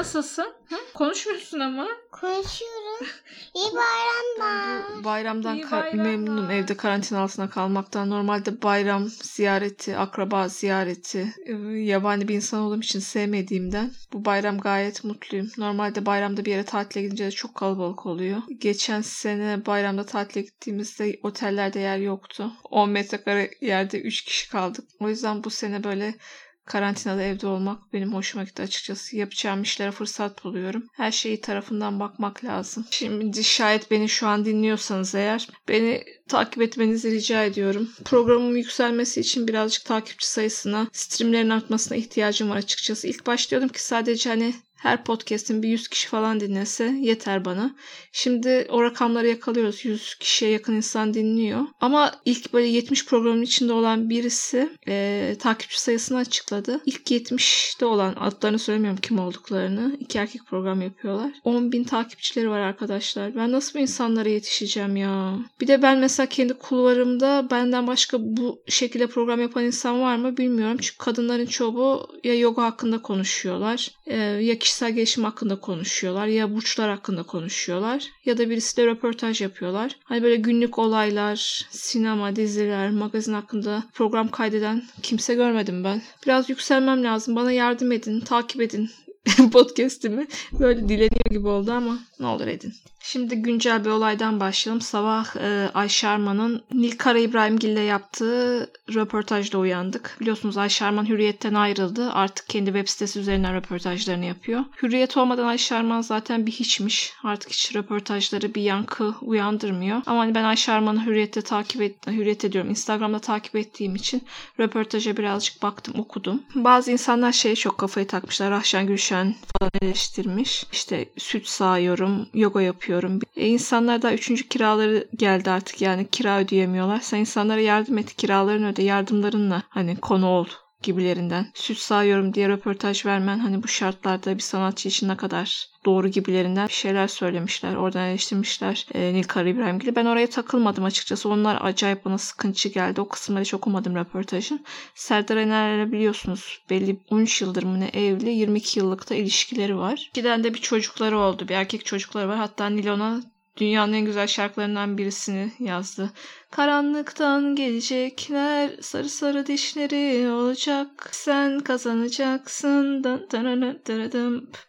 Nasılsın? Hı? Konuşmuyorsun ama. Konuşuyorum. İyi bayramlar. Bayramdan İyi bayramlar. memnunum evde karantina altında kalmaktan. Normalde bayram ziyareti, akraba ziyareti, e, yabani bir insan olduğum için sevmediğimden bu bayram gayet mutluyum. Normalde bayramda bir yere tatile gidince de çok kalabalık oluyor. Geçen sene bayramda tatile gittiğimizde otellerde yer yoktu. 10 metrekare yerde 3 kişi kaldık. O yüzden bu sene böyle karantinada evde olmak benim hoşuma gitti açıkçası. Yapacağım işlere fırsat buluyorum. Her şeyi tarafından bakmak lazım. Şimdi şayet beni şu an dinliyorsanız eğer beni takip etmenizi rica ediyorum. Programın yükselmesi için birazcık takipçi sayısına, streamlerin artmasına ihtiyacım var açıkçası. İlk başlıyordum ki sadece hani her podcast'in bir 100 kişi falan dinlese yeter bana. Şimdi o rakamları yakalıyoruz. 100 kişiye yakın insan dinliyor. Ama ilk böyle 70 programın içinde olan birisi e, takipçi sayısını açıkladı. İlk 70'te olan adlarını söylemiyorum kim olduklarını. İki erkek program yapıyorlar. 10 bin takipçileri var arkadaşlar. Ben nasıl bu insanlara yetişeceğim ya? Bir de ben mesela kendi kulvarımda benden başka bu şekilde program yapan insan var mı bilmiyorum. Çünkü kadınların çoğu ya yoga hakkında konuşuyorlar e, ya kişisel gelişim hakkında konuşuyorlar ya burçlar hakkında konuşuyorlar ya da birisi de röportaj yapıyorlar. Hani böyle günlük olaylar, sinema, diziler, magazin hakkında program kaydeden kimse görmedim ben. Biraz yükselmem lazım. Bana yardım edin, takip edin podcast'imi. Böyle dileniyor gibi oldu ama ne olur edin. Şimdi güncel bir olaydan başlayalım. Sabah e, Ayşe Arman'ın Nil Kara İbrahimgil ile yaptığı röportajda uyandık. Biliyorsunuz Ayşe Arman Hürriyet'ten ayrıldı. Artık kendi web sitesi üzerinden röportajlarını yapıyor. Hürriyet olmadan Ayşe Arman zaten bir hiçmiş. Artık hiç röportajları bir yankı uyandırmıyor. Ama hani ben Ayşe Arman'ı Hürriyet'te takip et, Hürriyet ediyorum. Instagram'da takip ettiğim için röportaja birazcık baktım, okudum. Bazı insanlar şeye çok kafayı takmışlar. Rahşan Gülşen falan eleştirmiş. İşte süt sağıyorum, yoga yapıyorum. E, insanlar da üçüncü kiraları geldi artık yani kira ödeyemiyorlar. Sen insanlara yardım et, kiralarını öde, yardımlarınla hani konu ol gibilerinden. Süt sağıyorum diye röportaj vermen hani bu şartlarda bir sanatçı için ne kadar doğru gibilerinden bir şeyler söylemişler. Oradan eleştirmişler e, Nilkar İbrahimgil'i. Ben oraya takılmadım açıkçası. Onlar acayip bana sıkıntı geldi. O kısımları hiç okumadım röportajın. Serdar Ener'le biliyorsunuz belli 13 yıldır mı ne evli 22 yıllık da ilişkileri var. İkiden de bir çocukları oldu. Bir erkek çocukları var. Hatta Nil ona dünyanın en güzel şarkılarından birisini yazdı. Karanlıktan gelecekler, sarı sarı dişleri olacak. Sen kazanacaksın.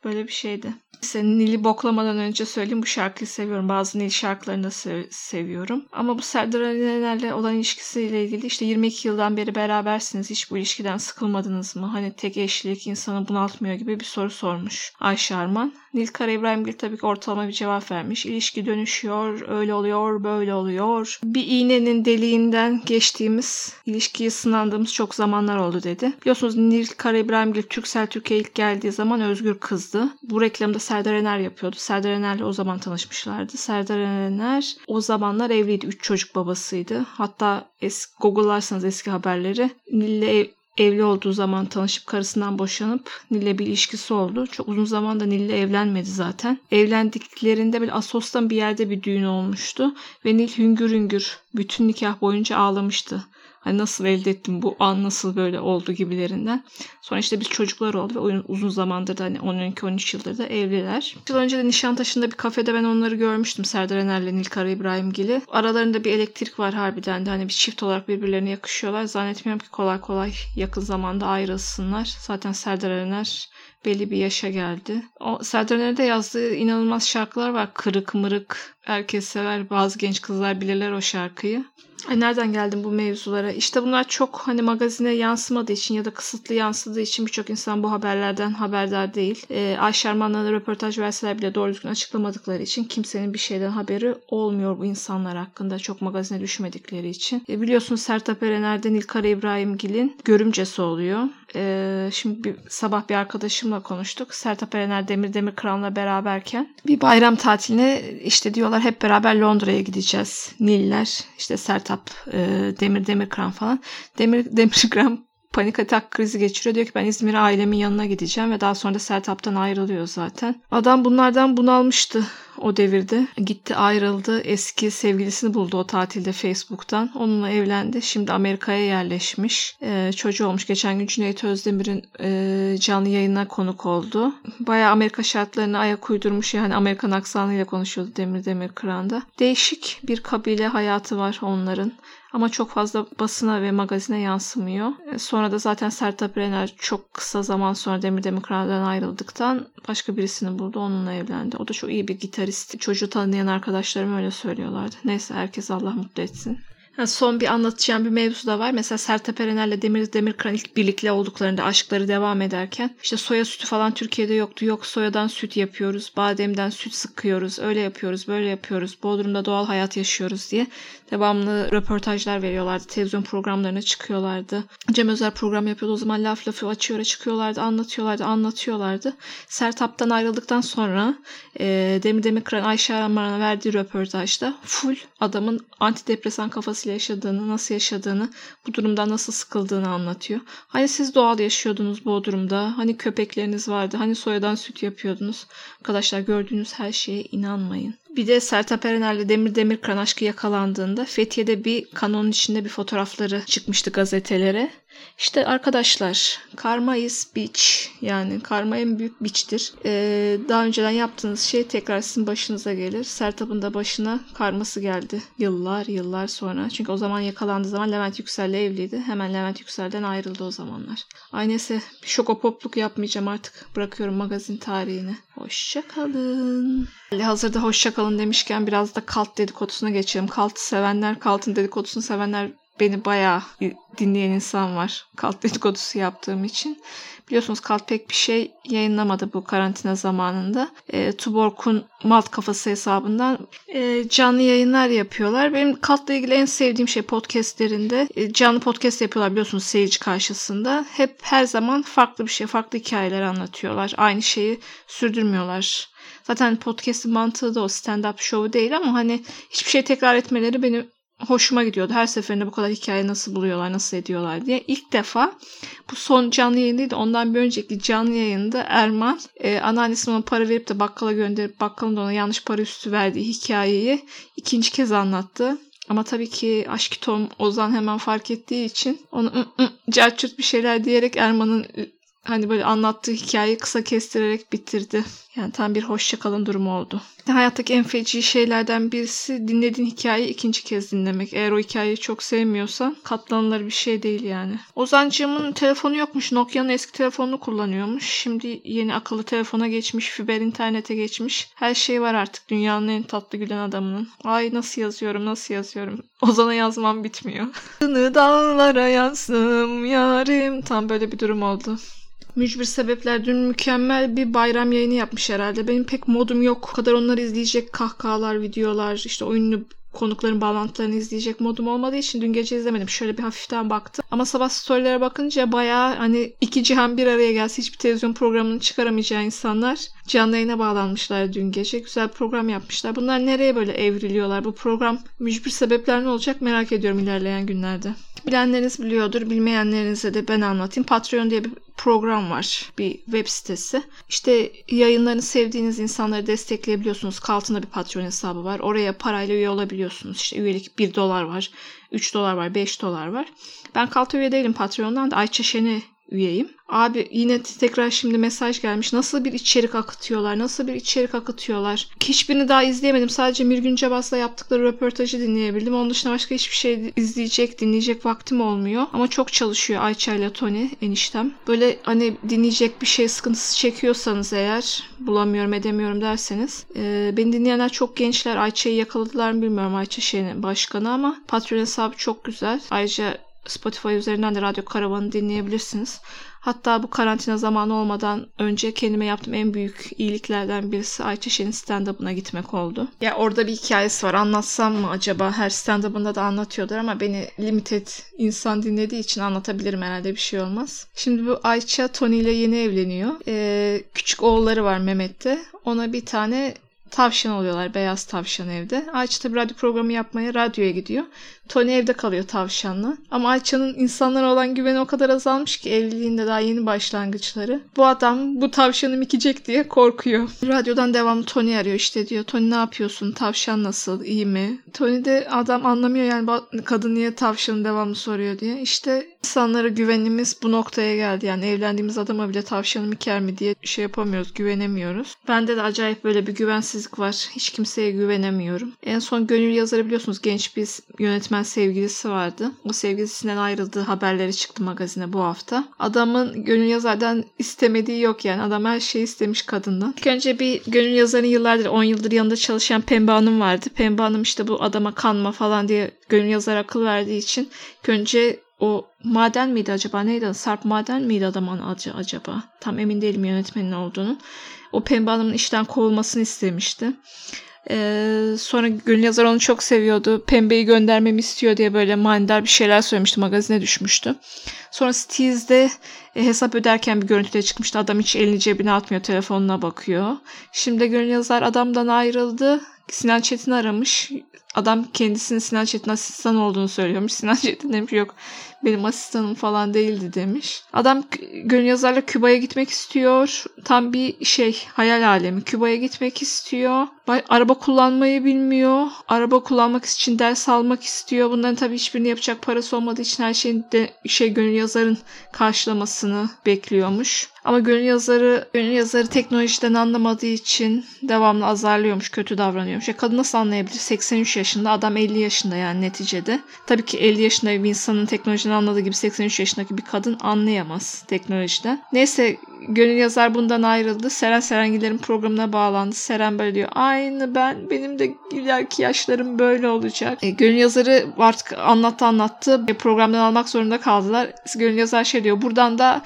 Böyle bir şeydi. Senin Nil'i boklamadan önce söyleyeyim bu şarkıyı seviyorum. Bazı Nil şarkılarını sev- seviyorum. Ama bu Serdar Aliner'le olan ilişkisiyle ilgili işte 22 yıldan beri berabersiniz. Hiç bu ilişkiden sıkılmadınız mı? Hani tek eşlilik insanı bunaltmıyor gibi bir soru sormuş Ayşe Arman. Nil Kara İbrahimgil tabii ki ortalama bir cevap vermiş. İlişki dönüşüyor, öyle oluyor, böyle oluyor. Bir iğnenin deliğinden geçtiğimiz, ilişkiyi sınandığımız çok zamanlar oldu dedi. Biliyorsunuz Nil Kara İbrahimgil Türksel Türkiye ilk geldiği zaman Özgür kızdı. Bu reklamda Serdar Ener yapıyordu. Serdar Ener'le o zaman tanışmışlardı. Serdar Ener o zamanlar evliydi. Üç çocuk babasıydı. Hatta eski, Google'larsanız eski haberleri Nil'le ev, evli olduğu zaman tanışıp karısından boşanıp Nil'le bir ilişkisi oldu. Çok uzun zaman da Nil'le evlenmedi zaten. Evlendiklerinde bir Asos'tan bir yerde bir düğün olmuştu. Ve Nil hüngür hüngür bütün nikah boyunca ağlamıştı. Hani nasıl elde ettim bu an nasıl böyle oldu gibilerinden. Sonra işte biz çocuklar oldu ve oyun uzun zamandır da hani 12-13 yıldır da evliler. Yıl önce de Nişantaşı'nda bir kafede ben onları görmüştüm. Serdar Ener'le Nilkara İbrahimgil'i. Aralarında bir elektrik var harbiden de. Hani bir çift olarak birbirlerine yakışıyorlar. Zannetmiyorum ki kolay kolay yakın zamanda ayrılsınlar. Zaten Serdar Ener belli bir yaşa geldi. O Serdar Ener'de yazdığı inanılmaz şarkılar var. Kırık mırık. Herkes sever. Bazı genç kızlar bilirler o şarkıyı. Ay nereden geldim bu mevzulara? İşte bunlar çok hani magazine yansımadığı için ya da kısıtlı yansıdığı için birçok insan bu haberlerden haberdar değil. Ee, Ayşe Arman'la da röportaj verseler bile doğru düzgün açıklamadıkları için kimsenin bir şeyden haberi olmuyor bu insanlar hakkında. Çok magazine düşmedikleri için. E, biliyorsunuz Sertab Erener'den İlkara İbrahimgil'in görümcesi oluyor. Ee, şimdi bir, sabah bir arkadaşımla konuştuk. Sertab Erener Demir Demir Kıran'la beraberken bir bayram tatiline işte diyorlar hep beraber Londra'ya gideceğiz. Niller işte Sertab e, Demir Demir Kıran falan. Demir Demir Kıran panik atak krizi geçiriyor. Diyor ki ben İzmir'e ailemin yanına gideceğim ve daha sonra da Sertap'tan ayrılıyor zaten. Adam bunlardan bunalmıştı. o devirde. Gitti ayrıldı. Eski sevgilisini buldu o tatilde Facebook'tan. Onunla evlendi. Şimdi Amerika'ya yerleşmiş. Ee, çocuğu olmuş. Geçen gün Cüneyt Özdemir'in e, canlı yayına konuk oldu. Baya Amerika şartlarına ayak uydurmuş. Yani Amerikan aksanıyla konuşuyordu Demir Demir Kıran'da. Değişik bir kabile hayatı var onların. Ama çok fazla basına ve magazine yansımıyor. E, sonra da zaten Sertab Erener çok kısa zaman sonra Demir Demirkan'dan ayrıldıktan başka birisini buldu. Onunla evlendi. O da çok iyi bir gitarist. Çocuğu tanıyan arkadaşlarım öyle söylüyorlardı. Neyse herkes Allah mutlu etsin. Son bir anlatacağım bir mevzu da var. Mesela Sertab Erener'le Demir Demirkan ilk birlikte olduklarında aşkları devam ederken işte soya sütü falan Türkiye'de yoktu. Yok soyadan süt yapıyoruz. Bademden süt sıkıyoruz. Öyle yapıyoruz. Böyle yapıyoruz. Bodrum'da doğal hayat yaşıyoruz diye devamlı röportajlar veriyorlardı. Televizyon programlarına çıkıyorlardı. Cem Özer program yapıyordu. O zaman laf lafı açıyor çıkıyorlardı. Anlatıyorlardı. Anlatıyorlardı. Sertab'dan ayrıldıktan sonra e, Demir Demirkan Ayşe Araman'a verdiği röportajda full adamın antidepresan kafasıyla yaşadığını, nasıl yaşadığını, bu durumdan nasıl sıkıldığını anlatıyor. Hani siz doğal yaşıyordunuz bu durumda, hani köpekleriniz vardı, hani soyadan süt yapıyordunuz. Arkadaşlar gördüğünüz her şeye inanmayın. Bir de Sertab Erener'le Demir Demirkan aşkı yakalandığında Fethiye'de bir kanonun içinde bir fotoğrafları çıkmıştı gazetelere. İşte arkadaşlar karma is bitch yani karma en büyük biçtir. Ee, daha önceden yaptığınız şey tekrar sizin başınıza gelir. Sertab'ın da başına karması geldi yıllar yıllar sonra. Çünkü o zaman yakalandığı zaman Levent Yüksel'le evliydi. Hemen Levent Yüksel'den ayrıldı o zamanlar. Ay neyse şokopopluk yapmayacağım artık. Bırakıyorum magazin tarihini. Hoşçakalın. Hazırda hoşçakalın demişken biraz da kalt dedikodusuna geçelim. Kaltı sevenler, kaltın dedikodusunu sevenler beni bayağı dinleyen insan var. Kalt dedikodusu yaptığım için. Biliyorsunuz Kalt pek bir şey yayınlamadı bu karantina zamanında. E, Tuborg'un Malt Kafası hesabından e, canlı yayınlar yapıyorlar. Benim Kalt'la ilgili en sevdiğim şey podcastlerinde e, canlı podcast yapıyorlar biliyorsunuz seyirci karşısında. Hep her zaman farklı bir şey, farklı hikayeler anlatıyorlar. Aynı şeyi sürdürmüyorlar. Zaten podcast'in mantığı da o stand-up show değil ama hani hiçbir şey tekrar etmeleri beni hoşuma gidiyordu. Her seferinde bu kadar hikaye nasıl buluyorlar, nasıl ediyorlar diye. İlk defa bu son canlı yayın ondan bir önceki canlı yayında Erman e, anneannesine ona para verip de bakkala gönderip bakkalın da ona yanlış para üstü verdiği hikayeyi ikinci kez anlattı. Ama tabii ki aşk Tom Ozan hemen fark ettiği için onu ı, ı, bir şeyler diyerek Erman'ın hani böyle anlattığı hikayeyi kısa kestirerek bitirdi. Yani tam bir hoşçakalın durumu oldu. Hayattaki en feci şeylerden birisi dinlediğin hikayeyi ikinci kez dinlemek. Eğer o hikayeyi çok sevmiyorsan katlanılır bir şey değil yani. Ozancığımın telefonu yokmuş. Nokia'nın eski telefonunu kullanıyormuş. Şimdi yeni akıllı telefona geçmiş. Fiber internete geçmiş. Her şey var artık dünyanın en tatlı gülen adamının. Ay nasıl yazıyorum nasıl yazıyorum. Ozan'a yazmam bitmiyor. dağlara yazdım yarim. Tam böyle bir durum oldu. Mücbir Sebepler dün mükemmel bir bayram yayını yapmış herhalde. Benim pek modum yok. O kadar onları izleyecek kahkahalar, videolar, işte o konukların bağlantılarını izleyecek modum olmadığı için dün gece izlemedim. Şöyle bir hafiften baktım. Ama sabah storylere bakınca bayağı hani iki cihan bir araya gelse hiçbir televizyon programını çıkaramayacağı insanlar canlı yayına bağlanmışlar dün gece. Güzel program yapmışlar. Bunlar nereye böyle evriliyorlar? Bu program mücbir sebepler ne olacak merak ediyorum ilerleyen günlerde. Bilenleriniz biliyordur. Bilmeyenlerinize de ben anlatayım. Patreon diye bir program var. Bir web sitesi. İşte yayınlarını sevdiğiniz insanları destekleyebiliyorsunuz. Altında bir Patreon hesabı var. Oraya parayla üye olabiliyorsunuz. İşte üyelik 1 dolar var. 3 dolar var. 5 dolar var. Ben Kalta üye değilim Patreon'dan da Ayça Şen'i üyeyim. Abi yine tekrar şimdi mesaj gelmiş. Nasıl bir içerik akıtıyorlar? Nasıl bir içerik akıtıyorlar? Hiçbirini daha izleyemedim. Sadece Mirgün Cabas'la yaptıkları röportajı dinleyebildim. Onun dışında başka hiçbir şey izleyecek, dinleyecek vaktim olmuyor. Ama çok çalışıyor Ayça ile Tony eniştem. Böyle hani dinleyecek bir şey sıkıntısı çekiyorsanız eğer bulamıyorum edemiyorum derseniz. E, beni dinleyenler çok gençler. Ayça'yı yakaladılar mı bilmiyorum Ayça şeyinin başkanı ama Patreon hesabı çok güzel. Ayrıca Spotify üzerinden de Radyo Karavan'ı dinleyebilirsiniz. Hatta bu karantina zamanı olmadan önce kendime yaptığım en büyük iyiliklerden birisi Ayça Şen'in stand-up'ına gitmek oldu. Ya orada bir hikayesi var. Anlatsam mı acaba? Her stand-up'ında da anlatıyordur ama beni limited insan dinlediği için anlatabilirim herhalde bir şey olmaz. Şimdi bu Ayça Tony ile yeni evleniyor. Ee, küçük oğulları var Mehmet'te. Ona bir tane Tavşan oluyorlar. Beyaz tavşan evde. Ayça tabii radyo programı yapmaya radyoya gidiyor. Tony evde kalıyor tavşanla. Ama Ayça'nın insanlara olan güveni o kadar azalmış ki evliliğinde daha yeni başlangıçları. Bu adam bu tavşanı mikecek diye korkuyor. Radyodan devamlı Tony arıyor işte diyor. Tony ne yapıyorsun? Tavşan nasıl? İyi mi? Tony de adam anlamıyor yani kadın niye tavşanı devamlı soruyor diye. İşte insanlara güvenimiz bu noktaya geldi. Yani evlendiğimiz adama bile tavşanı miker mi diye şey yapamıyoruz, güvenemiyoruz. Bende de acayip böyle bir güvensizlik var. Hiç kimseye güvenemiyorum. En son Gönül yazarı biliyorsunuz genç bir yönetmen sevgilisi vardı. O sevgilisinden ayrıldığı haberleri çıktı magazine bu hafta. Adamın Gönül yazardan istemediği yok yani. Adam her şeyi istemiş kadından. İlk önce bir Gönül yazarın yıllardır 10 yıldır yanında çalışan Pembe Hanım vardı. Pembe Hanım işte bu adama kanma falan diye Gönül yazar akıl verdiği için önce o maden miydi acaba neydi? Sarp maden miydi adamın adı acaba? Tam emin değilim yönetmenin olduğunu. O Pembe Hanım'ın işten kovulmasını istemişti. Ee, sonra Gönül Yazar onu çok seviyordu. Pembe'yi göndermemi istiyor diye böyle manidar bir şeyler söylemişti. Magazine düşmüştü. Sonra Steez'de e, hesap öderken bir görüntüde çıkmıştı. Adam hiç elini cebine atmıyor. Telefonuna bakıyor. Şimdi Gönül Yazar adamdan ayrıldı. Sinan Çetin aramış. Adam kendisinin Sinan Çetin asistan olduğunu söylüyormuş. Sinan Çetin demiş yok benim asistanım falan değildi demiş. Adam gönül yazarla Küba'ya gitmek istiyor. Tam bir şey hayal alemi. Küba'ya gitmek istiyor. Araba kullanmayı bilmiyor. Araba kullanmak için ders almak istiyor. Bunların tabii hiçbirini yapacak parası olmadığı için her şeyin de şey gönül yazarın karşılamasını bekliyormuş. Ama gönül yazarı gönül yazarı teknolojiden anlamadığı için devamlı azarlıyormuş, kötü davranıyormuş. Ya kadın nasıl anlayabilir? 83 yaşında, adam 50 yaşında yani neticede. Tabii ki 50 yaşında bir insanın teknolojiden anladığı gibi 83 yaşındaki bir kadın anlayamaz teknolojiden. Neyse gönül yazar bundan ayrıldı. Seren Serengiller'in programına bağlandı. Seren böyle diyor. Aynı ben benim de ileriki yaşlarım böyle olacak. E, gönül yazarı artık anlattı anlattı. E, programdan almak zorunda kaldılar. Gönül yazar şey diyor. Buradan da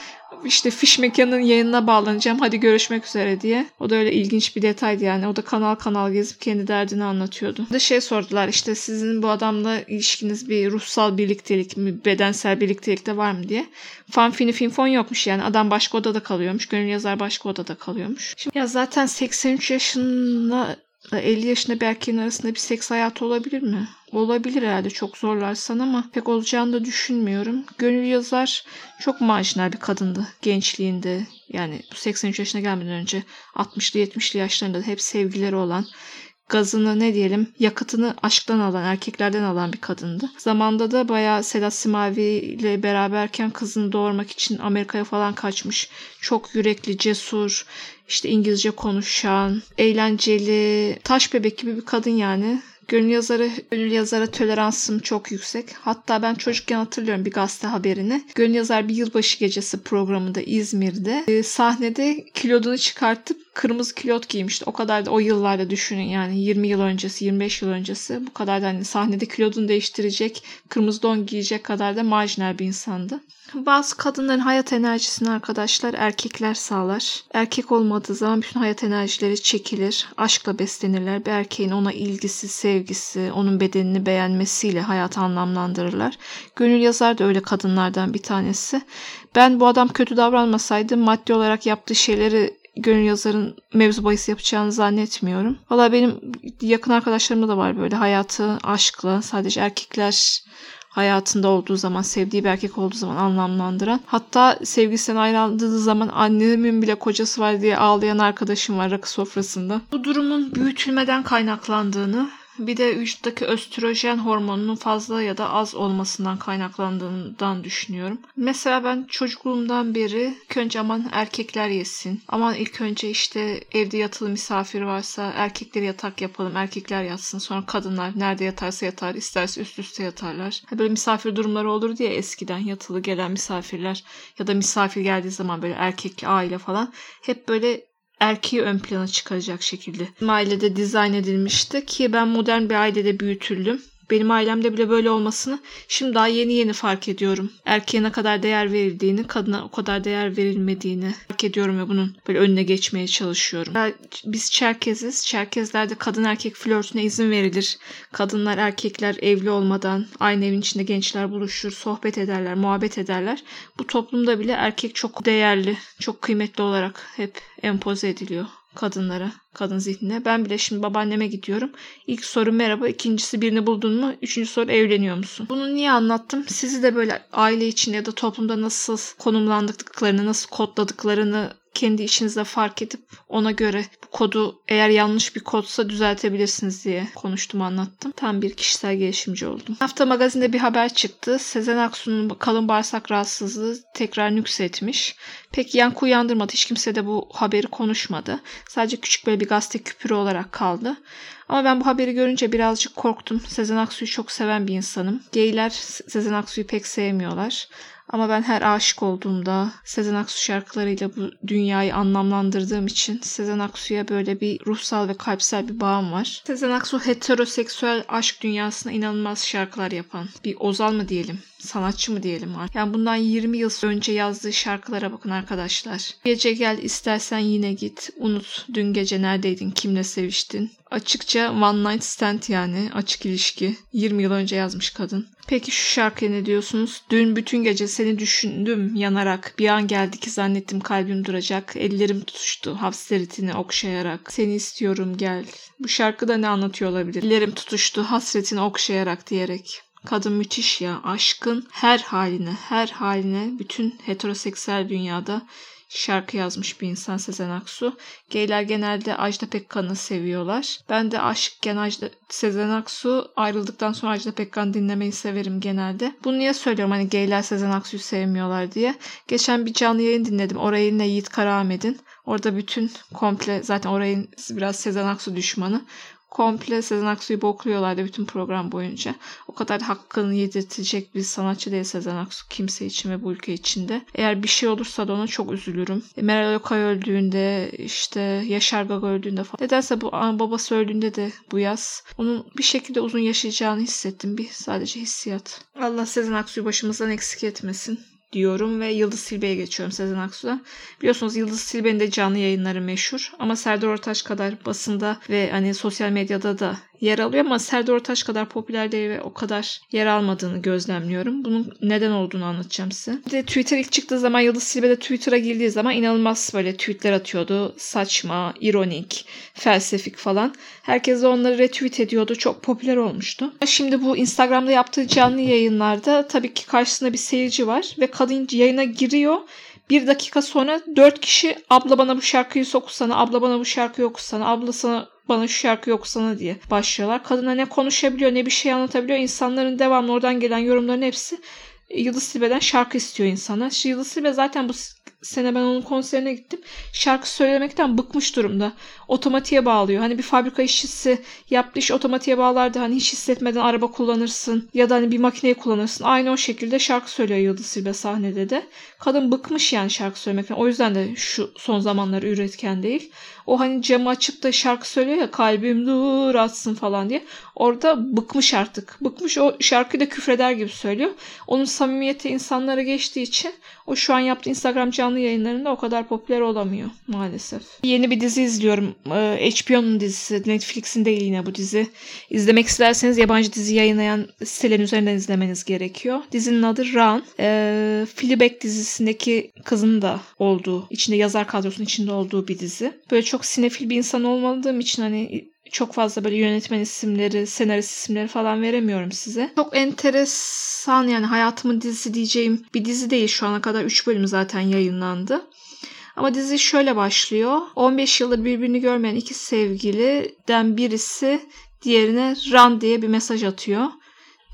işte fiş mekanın yayınına bağlanacağım hadi görüşmek üzere diye. O da öyle ilginç bir detaydı yani. O da kanal kanal gezip kendi derdini anlatıyordu. De şey sordular işte sizin bu adamla ilişkiniz bir ruhsal birliktelik mi, bedensel birliktelik de var mı diye. Fanfini finfon yokmuş yani. Adam başka odada kalıyormuş. Gönül yazar başka odada kalıyormuş. Şimdi ya zaten 83 yaşında 50 yaşında bir erkeğin arasında bir seks hayatı olabilir mi? Olabilir herhalde çok zorlarsan ama pek olacağını da düşünmüyorum. Gönül yazar çok marjinal bir kadındı gençliğinde. Yani bu 83 yaşına gelmeden önce 60'lı 70'li yaşlarında da hep sevgileri olan gazını ne diyelim yakıtını aşktan alan erkeklerden alan bir kadındı. Zamanda da bayağı Sedat Simavi ile beraberken kızını doğurmak için Amerika'ya falan kaçmış. Çok yürekli, cesur, işte İngilizce konuşan, eğlenceli, taş bebek gibi bir kadın yani. Gönül yazarı, gönül yazara toleransım çok yüksek. Hatta ben çocukken hatırlıyorum bir gazete haberini. Gönül yazar bir yılbaşı gecesi programında İzmir'de e, sahnede kilodunu çıkartıp kırmızı kilot giymişti. O kadar da o yıllarda düşünün yani 20 yıl öncesi, 25 yıl öncesi bu kadar da hani sahnede kilodunu değiştirecek, kırmızı don giyecek kadar da marjinal bir insandı. Bazı kadınların hayat enerjisini arkadaşlar erkekler sağlar. Erkek olmadığı zaman bütün hayat enerjileri çekilir. Aşkla beslenirler. Bir erkeğin ona ilgisi, sevgisi, onun bedenini beğenmesiyle hayatı anlamlandırırlar. Gönül yazar da öyle kadınlardan bir tanesi. Ben bu adam kötü davranmasaydı maddi olarak yaptığı şeyleri gönül yazarın mevzu bahis yapacağını zannetmiyorum. Valla benim yakın arkadaşlarımda da var böyle hayatı aşkla sadece erkekler hayatında olduğu zaman, sevdiği bir erkek olduğu zaman anlamlandıran. Hatta sevgisinden ayrıldığı zaman annemin bile kocası var diye ağlayan arkadaşım var rakı sofrasında. Bu durumun büyütülmeden kaynaklandığını bir de vücuttaki östrojen hormonunun fazla ya da az olmasından kaynaklandığından düşünüyorum. Mesela ben çocukluğumdan beri ilk önce aman erkekler yesin. Aman ilk önce işte evde yatılı misafir varsa erkekleri yatak yapalım, erkekler yatsın. Sonra kadınlar nerede yatarsa yatar, isterse üst üste yatarlar. Böyle misafir durumları olur diye eskiden yatılı gelen misafirler ya da misafir geldiği zaman böyle erkek aile falan hep böyle erkeği ön plana çıkaracak şekilde ailede dizayn edilmişti ki ben modern bir ailede büyütüldüm. Benim ailemde bile böyle olmasını şimdi daha yeni yeni fark ediyorum. Erkeğe ne kadar değer verildiğini, kadına o kadar değer verilmediğini fark ediyorum ve bunun böyle önüne geçmeye çalışıyorum. Biz Çerkeziz. Çerkezlerde kadın erkek flörtüne izin verilir. Kadınlar erkekler evli olmadan aynı evin içinde gençler buluşur, sohbet ederler, muhabbet ederler. Bu toplumda bile erkek çok değerli, çok kıymetli olarak hep empoze ediliyor kadınlara, kadın zihnine. Ben bile şimdi babaanneme gidiyorum. İlk soru merhaba, ikincisi birini buldun mu? Üçüncü soru evleniyor musun? Bunu niye anlattım? Sizi de böyle aile içinde ya da toplumda nasıl konumlandıklarını, nasıl kodladıklarını kendi içinizde fark edip ona göre bu kodu eğer yanlış bir kodsa düzeltebilirsiniz diye konuştum anlattım. Tam bir kişisel gelişimci oldum. Hafta magazinde bir haber çıktı. Sezen Aksu'nun kalın bağırsak rahatsızlığı tekrar nüksetmiş. Pek yankı uyandırmadı. Hiç kimse de bu haberi konuşmadı. Sadece küçük böyle bir gazete küpürü olarak kaldı. Ama ben bu haberi görünce birazcık korktum. Sezen Aksu'yu çok seven bir insanım. Geyler Sezen Aksu'yu pek sevmiyorlar. Ama ben her aşık olduğumda Sezen Aksu şarkılarıyla bu dünyayı anlamlandırdığım için Sezen Aksu'ya böyle bir ruhsal ve kalpsel bir bağım var. Sezen Aksu heteroseksüel aşk dünyasına inanılmaz şarkılar yapan bir ozal mı diyelim, sanatçı mı diyelim Yani bundan 20 yıl önce yazdığı şarkılara bakın arkadaşlar. Gece gel istersen yine git. Unut dün gece neredeydin, kimle seviştin. Açıkça one night stand yani açık ilişki. 20 yıl önce yazmış kadın. Peki şu şarkıya ne diyorsunuz? Dün bütün gece seni düşündüm yanarak. Bir an geldi ki zannettim kalbim duracak. Ellerim tutuştu hasretini okşayarak. Seni istiyorum gel. Bu şarkıda ne anlatıyor olabilir? Ellerim tutuştu hasretini okşayarak diyerek. Kadın müthiş ya. Aşkın her haline, her haline bütün heteroseksüel dünyada şarkı yazmış bir insan Sezen Aksu. Geyler genelde Ajda Pekkan'ı seviyorlar. Ben de aşıkken Ajda, Sezen Aksu ayrıldıktan sonra Ajda Pekkan dinlemeyi severim genelde. Bunu niye söylüyorum hani geyler Sezen Aksu'yu sevmiyorlar diye. Geçen bir canlı yayın dinledim. Orayı yine Yiğit Karaahmet'in. Orada bütün komple zaten orayın biraz Sezen Aksu düşmanı komple Sezen Aksu'yu bokluyorlardı bütün program boyunca. O kadar hakkını yedirtecek bir sanatçı değil Sezen Aksu kimse için ve bu ülke içinde. Eğer bir şey olursa da ona çok üzülürüm. E, Meral Okay öldüğünde işte Yaşar Gaga öldüğünde falan. Nedense bu babası öldüğünde de bu yaz onun bir şekilde uzun yaşayacağını hissettim. Bir sadece hissiyat. Allah Sezen Aksu'yu başımızdan eksik etmesin diyorum ve Yıldız Silbe'ye geçiyorum Sezen Aksu'dan. Biliyorsunuz Yıldız Silbe'nin de canlı yayınları meşhur ama Serdar Ortaç kadar basında ve hani sosyal medyada da yer alıyor ama Serdar Ortaç kadar popüler değil ve o kadar yer almadığını gözlemliyorum. Bunun neden olduğunu anlatacağım size. Bir de Twitter ilk çıktığı zaman Yıldız Silbe de Twitter'a girdiği zaman inanılmaz böyle tweetler atıyordu. Saçma, ironik, felsefik falan. Herkes de onları retweet ediyordu. Çok popüler olmuştu. Şimdi bu Instagram'da yaptığı canlı yayınlarda tabii ki karşısında bir seyirci var ve kadın yayına giriyor bir dakika sonra dört kişi abla bana bu şarkıyı sokusana, abla bana bu şarkıyı okusana, abla sana bana şu şarkı yoksana diye başlıyorlar. Kadına ne konuşabiliyor ne bir şey anlatabiliyor. İnsanların devamlı oradan gelen yorumların hepsi Yıldız Tilbe'den şarkı istiyor insana. Yıldız Tilbe zaten bu sene ben onun konserine gittim. Şarkı söylemekten bıkmış durumda. Otomatiğe bağlıyor. Hani bir fabrika işçisi yaptığı iş otomatiğe bağlardı. Hani hiç hissetmeden araba kullanırsın ya da hani bir makineyi kullanırsın. Aynı o şekilde şarkı söylüyor Yıldız Silbe sahnede de. Kadın bıkmış yani şarkı söylemekten. O yüzden de şu son zamanları üretken değil. O hani camı açıp da şarkı söylüyor ya kalbim dur atsın falan diye. Orada bıkmış artık. Bıkmış o şarkıyı da küfreder gibi söylüyor. Onun samimiyeti insanlara geçtiği için o şu an yaptığı Instagram canlı yayınlarında o kadar popüler olamıyor maalesef. Yeni bir dizi izliyorum. Ee, HBO'nun dizisi. Netflix'in değil yine bu dizi. İzlemek isterseniz yabancı dizi yayınlayan sitelerin üzerinden izlemeniz gerekiyor. Dizinin adı Run. Ee, Fleabag dizisindeki kızın da olduğu, içinde yazar kadrosunun içinde olduğu bir dizi. Böyle çok sinefil bir insan olmadığım için hani çok fazla böyle yönetmen isimleri, senarist isimleri falan veremiyorum size. Çok enteresan yani hayatımın dizisi diyeceğim bir dizi değil. Şu ana kadar 3 bölüm zaten yayınlandı. Ama dizi şöyle başlıyor. 15 yıldır birbirini görmeyen iki sevgiliden birisi diğerine run diye bir mesaj atıyor.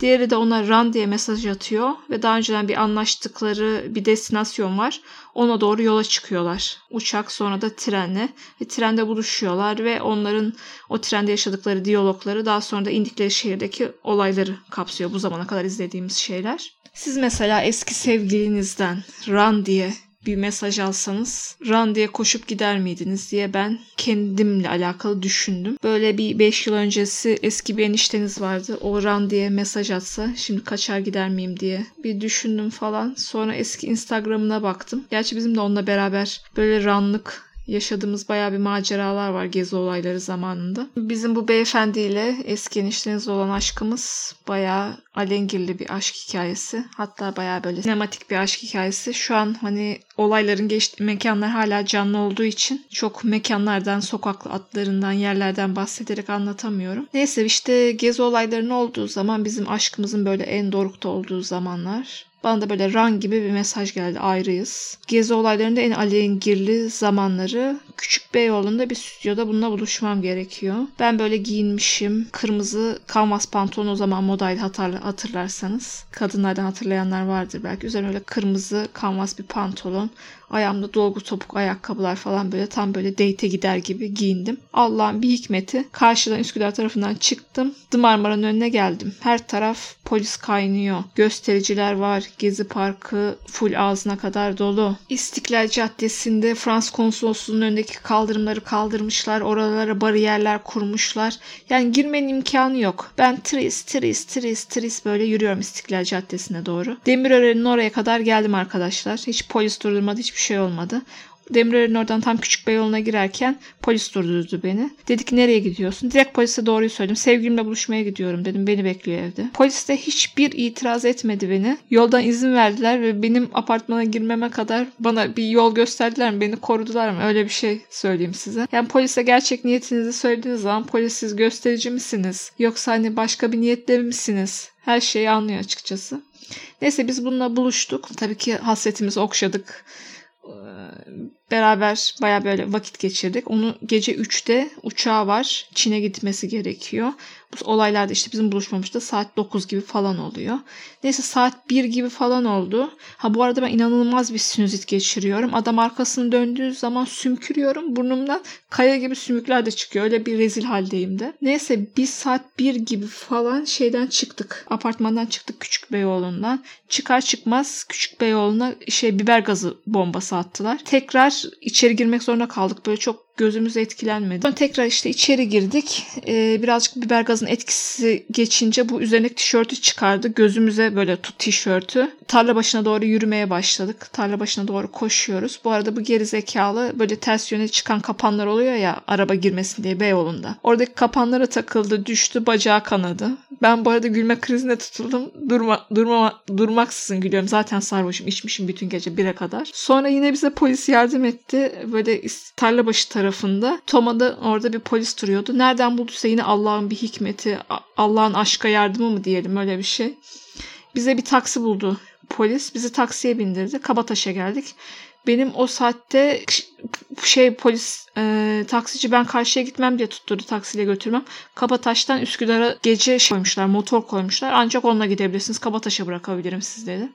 Diğeri de ona run diye mesaj atıyor ve daha önceden bir anlaştıkları bir destinasyon var. Ona doğru yola çıkıyorlar. Uçak sonra da trenle ve trende buluşuyorlar ve onların o trende yaşadıkları diyalogları daha sonra da indikleri şehirdeki olayları kapsıyor bu zamana kadar izlediğimiz şeyler. Siz mesela eski sevgilinizden run diye bir mesaj alsanız run diye koşup gider miydiniz diye ben kendimle alakalı düşündüm. Böyle bir 5 yıl öncesi eski bir enişteniz vardı. O run diye mesaj atsa şimdi kaçar gider miyim diye bir düşündüm falan. Sonra eski Instagram'ına baktım. Gerçi bizim de onunla beraber böyle runlık yaşadığımız bayağı bir maceralar var gezi olayları zamanında. Bizim bu beyefendiyle eski eniştenizle olan aşkımız bayağı alengirli bir aşk hikayesi. Hatta bayağı böyle sinematik bir aşk hikayesi. Şu an hani olayların geçtiği mekanlar hala canlı olduğu için çok mekanlardan, sokak adlarından, yerlerden bahsederek anlatamıyorum. Neyse işte gezi olaylarının olduğu zaman bizim aşkımızın böyle en dorukta olduğu zamanlar. Bana da böyle ran gibi bir mesaj geldi ayrıyız. Gezi olaylarında en alengirli zamanları Küçük Beyoğlu'nda bir stüdyoda bununla buluşmam gerekiyor. Ben böyle giyinmişim. Kırmızı kanvas pantolon o zaman modaydı hatırla, hatırlarsanız. Kadınlardan hatırlayanlar vardır belki. Üzerine öyle kırmızı kanvas bir pantolon. Ayağımda dolgu topuk ayakkabılar falan böyle tam böyle date'e gider gibi giyindim. Allah'ın bir hikmeti karşıdan Üsküdar tarafından çıktım. Dımarmara'nın önüne geldim. Her taraf polis kaynıyor. Göstericiler var. Gezi Parkı full ağzına kadar dolu. İstiklal Caddesi'nde Fransız konsolosluğunun önündeki kaldırımları kaldırmışlar. Oralara bariyerler kurmuşlar. Yani girmenin imkanı yok. Ben tris tris tris tris böyle yürüyorum İstiklal Caddesi'ne doğru. Demirören'in oraya kadar geldim arkadaşlar. Hiç polis durdurmadı. Hiçbir şey olmadı. Demirören oradan tam Küçük Beyoğlu'na girerken polis durdurdu beni. Dedi ki nereye gidiyorsun? Direkt polise doğruyu söyledim. Sevgilimle buluşmaya gidiyorum dedim. Beni bekliyor evde. Polis de hiçbir itiraz etmedi beni. Yoldan izin verdiler ve benim apartmana girmeme kadar bana bir yol gösterdiler mi? Beni korudular mı? Öyle bir şey söyleyeyim size. Yani polise gerçek niyetinizi söylediğiniz zaman polis siz gösterici misiniz? Yoksa hani başka bir niyetle misiniz? Her şeyi anlıyor açıkçası. Neyse biz bununla buluştuk. Tabii ki hasretimizi okşadık beraber baya böyle vakit geçirdik. Onu gece 3'te uçağı var. Çin'e gitmesi gerekiyor. Bu olaylarda işte bizim buluşmamızda saat 9 gibi falan oluyor. Neyse saat 1 gibi falan oldu. Ha bu arada ben inanılmaz bir sinüzit geçiriyorum. Adam arkasını döndüğü zaman sümkürüyorum. Burnumdan kaya gibi sümükler de çıkıyor. Öyle bir rezil haldeyim de. Neyse biz saat 1 gibi falan şeyden çıktık. Apartmandan çıktık Küçük Beyoğlu'ndan. Çıkar çıkmaz Küçük Beyoğlu'na şey biber gazı bombası attılar. Tekrar içeri girmek zorunda kaldık. Böyle çok gözümüz etkilenmedi. Sonra tekrar işte içeri girdik. Ee, birazcık biber gazın etkisi geçince bu üzerindeki tişörtü çıkardı. Gözümüze böyle tut tişörtü. Tarla başına doğru yürümeye başladık. Tarla başına doğru koşuyoruz. Bu arada bu geri zekalı böyle ters yöne çıkan kapanlar oluyor ya araba girmesin diye Beyoğlu'nda. Oradaki kapanlara takıldı, düştü, bacağı kanadı. Ben bu arada gülme krizine tutuldum. Durma, durma, durmaksızın gülüyorum. Zaten sarhoşum, içmişim bütün gece bire kadar. Sonra yine bize polis yardım etti. Böyle tarla başı tarafında. Toma'da orada bir polis duruyordu. Nereden bulduysa yine Allah'ın bir hikmeti, Allah'ın aşka yardımı mı diyelim öyle bir şey. Bize bir taksi buldu polis. Bizi taksiye bindirdi. Kabataş'a geldik. Benim o saatte şey polis e, taksici ben karşıya gitmem diye tutturdu taksiyle götürmem. Kabataş'tan Üsküdar'a gece şey koymuşlar motor koymuşlar. Ancak onunla gidebilirsiniz. Kabataş'a bırakabilirim siz dedi.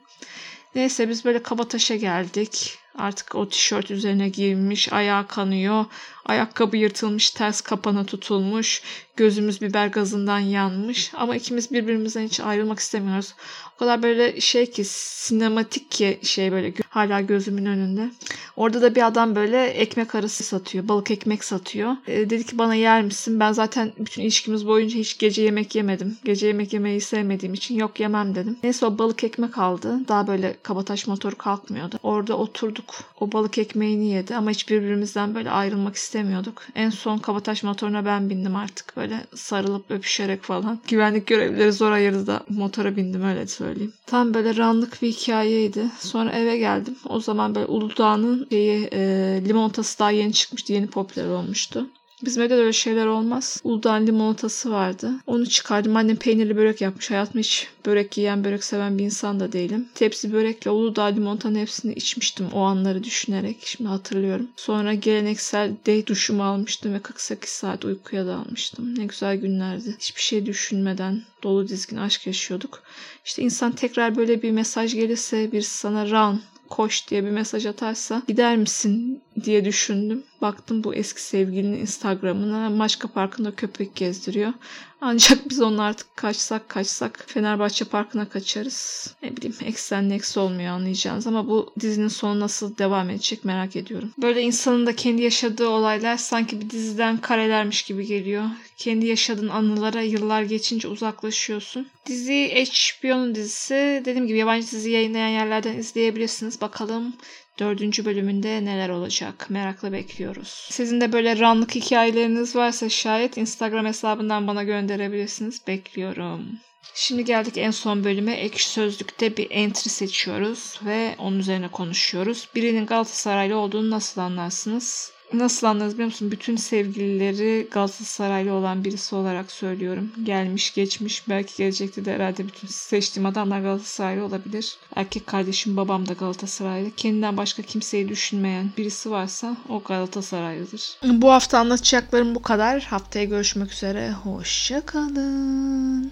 Neyse biz böyle Kabataş'a geldik. Artık o tişört üzerine giymiş, ayağı kanıyor. Ayakkabı yırtılmış, ters kapana tutulmuş. Gözümüz biber gazından yanmış. Ama ikimiz birbirimizden hiç ayrılmak istemiyoruz. O kadar böyle şey ki sinematik ki şey böyle hala gözümün önünde. Orada da bir adam böyle ekmek arası satıyor. Balık ekmek satıyor. E, dedi ki bana yer misin? Ben zaten bütün ilişkimiz boyunca hiç gece yemek yemedim. Gece yemek yemeyi sevmediğim için yok yemem dedim. Neyse o balık ekmek aldı. Daha böyle kabataş motoru kalkmıyordu. Orada oturduk. O balık ekmeğini yedi ama hiç birbirimizden böyle ayrılmak istemiyorduk. En son kabataş motoruna ben bindim artık böyle sarılıp öpüşerek falan. Güvenlik görevlileri zor ayırdı da motora bindim öyle söyleyeyim. Tam böyle ranlık bir hikayeydi. Sonra eve geldim. O zaman böyle Uludağ'ın şeyi e, limonatası daha yeni çıkmıştı. Yeni popüler olmuştu. Bizim evde de öyle şeyler olmaz. Uludağ'ın limonatası vardı. Onu çıkardım. Annem peynirli börek yapmış. Hayatımda hiç börek yiyen, börek seven bir insan da değilim. Tepsi börekle Uludağ limonatanın hepsini içmiştim o anları düşünerek. Şimdi hatırlıyorum. Sonra geleneksel day duşumu almıştım ve 48 saat uykuya dalmıştım. Ne güzel günlerdi. Hiçbir şey düşünmeden dolu dizgin aşk yaşıyorduk. İşte insan tekrar böyle bir mesaj gelirse bir sana run koş diye bir mesaj atarsa gider misin diye düşündüm. Baktım bu eski sevgilinin Instagram'ına Maçka Parkı'nda köpek gezdiriyor. Ancak biz onu artık kaçsak kaçsak Fenerbahçe Parkı'na kaçarız. Ne bileyim eksen eksi olmuyor anlayacağınız ama bu dizinin sonu nasıl devam edecek merak ediyorum. Böyle insanın da kendi yaşadığı olaylar sanki bir diziden karelermiş gibi geliyor. Kendi yaşadığın anılara yıllar geçince uzaklaşıyorsun. Dizi HBO'nun dizisi. Dediğim gibi yabancı dizi yayınlayan yerlerden izleyebilirsiniz. Bakalım Dördüncü bölümünde neler olacak merakla bekliyoruz. Sizin de böyle ranlık hikayeleriniz varsa şayet Instagram hesabından bana gönderebilirsiniz. Bekliyorum. Şimdi geldik en son bölüme. Ekşi Sözlük'te bir entry seçiyoruz ve onun üzerine konuşuyoruz. Birinin Galatasaraylı olduğunu nasıl anlarsınız? Nasıl anlarız biliyor musun? Bütün sevgilileri Galatasaraylı olan birisi olarak söylüyorum. Gelmiş geçmiş belki gelecekte de herhalde bütün seçtiğim adamlar Galatasaraylı olabilir. Erkek kardeşim babam da Galatasaraylı. Kendinden başka kimseyi düşünmeyen birisi varsa o Galatasaraylıdır. Bu hafta anlatacaklarım bu kadar. Haftaya görüşmek üzere. Hoşçakalın.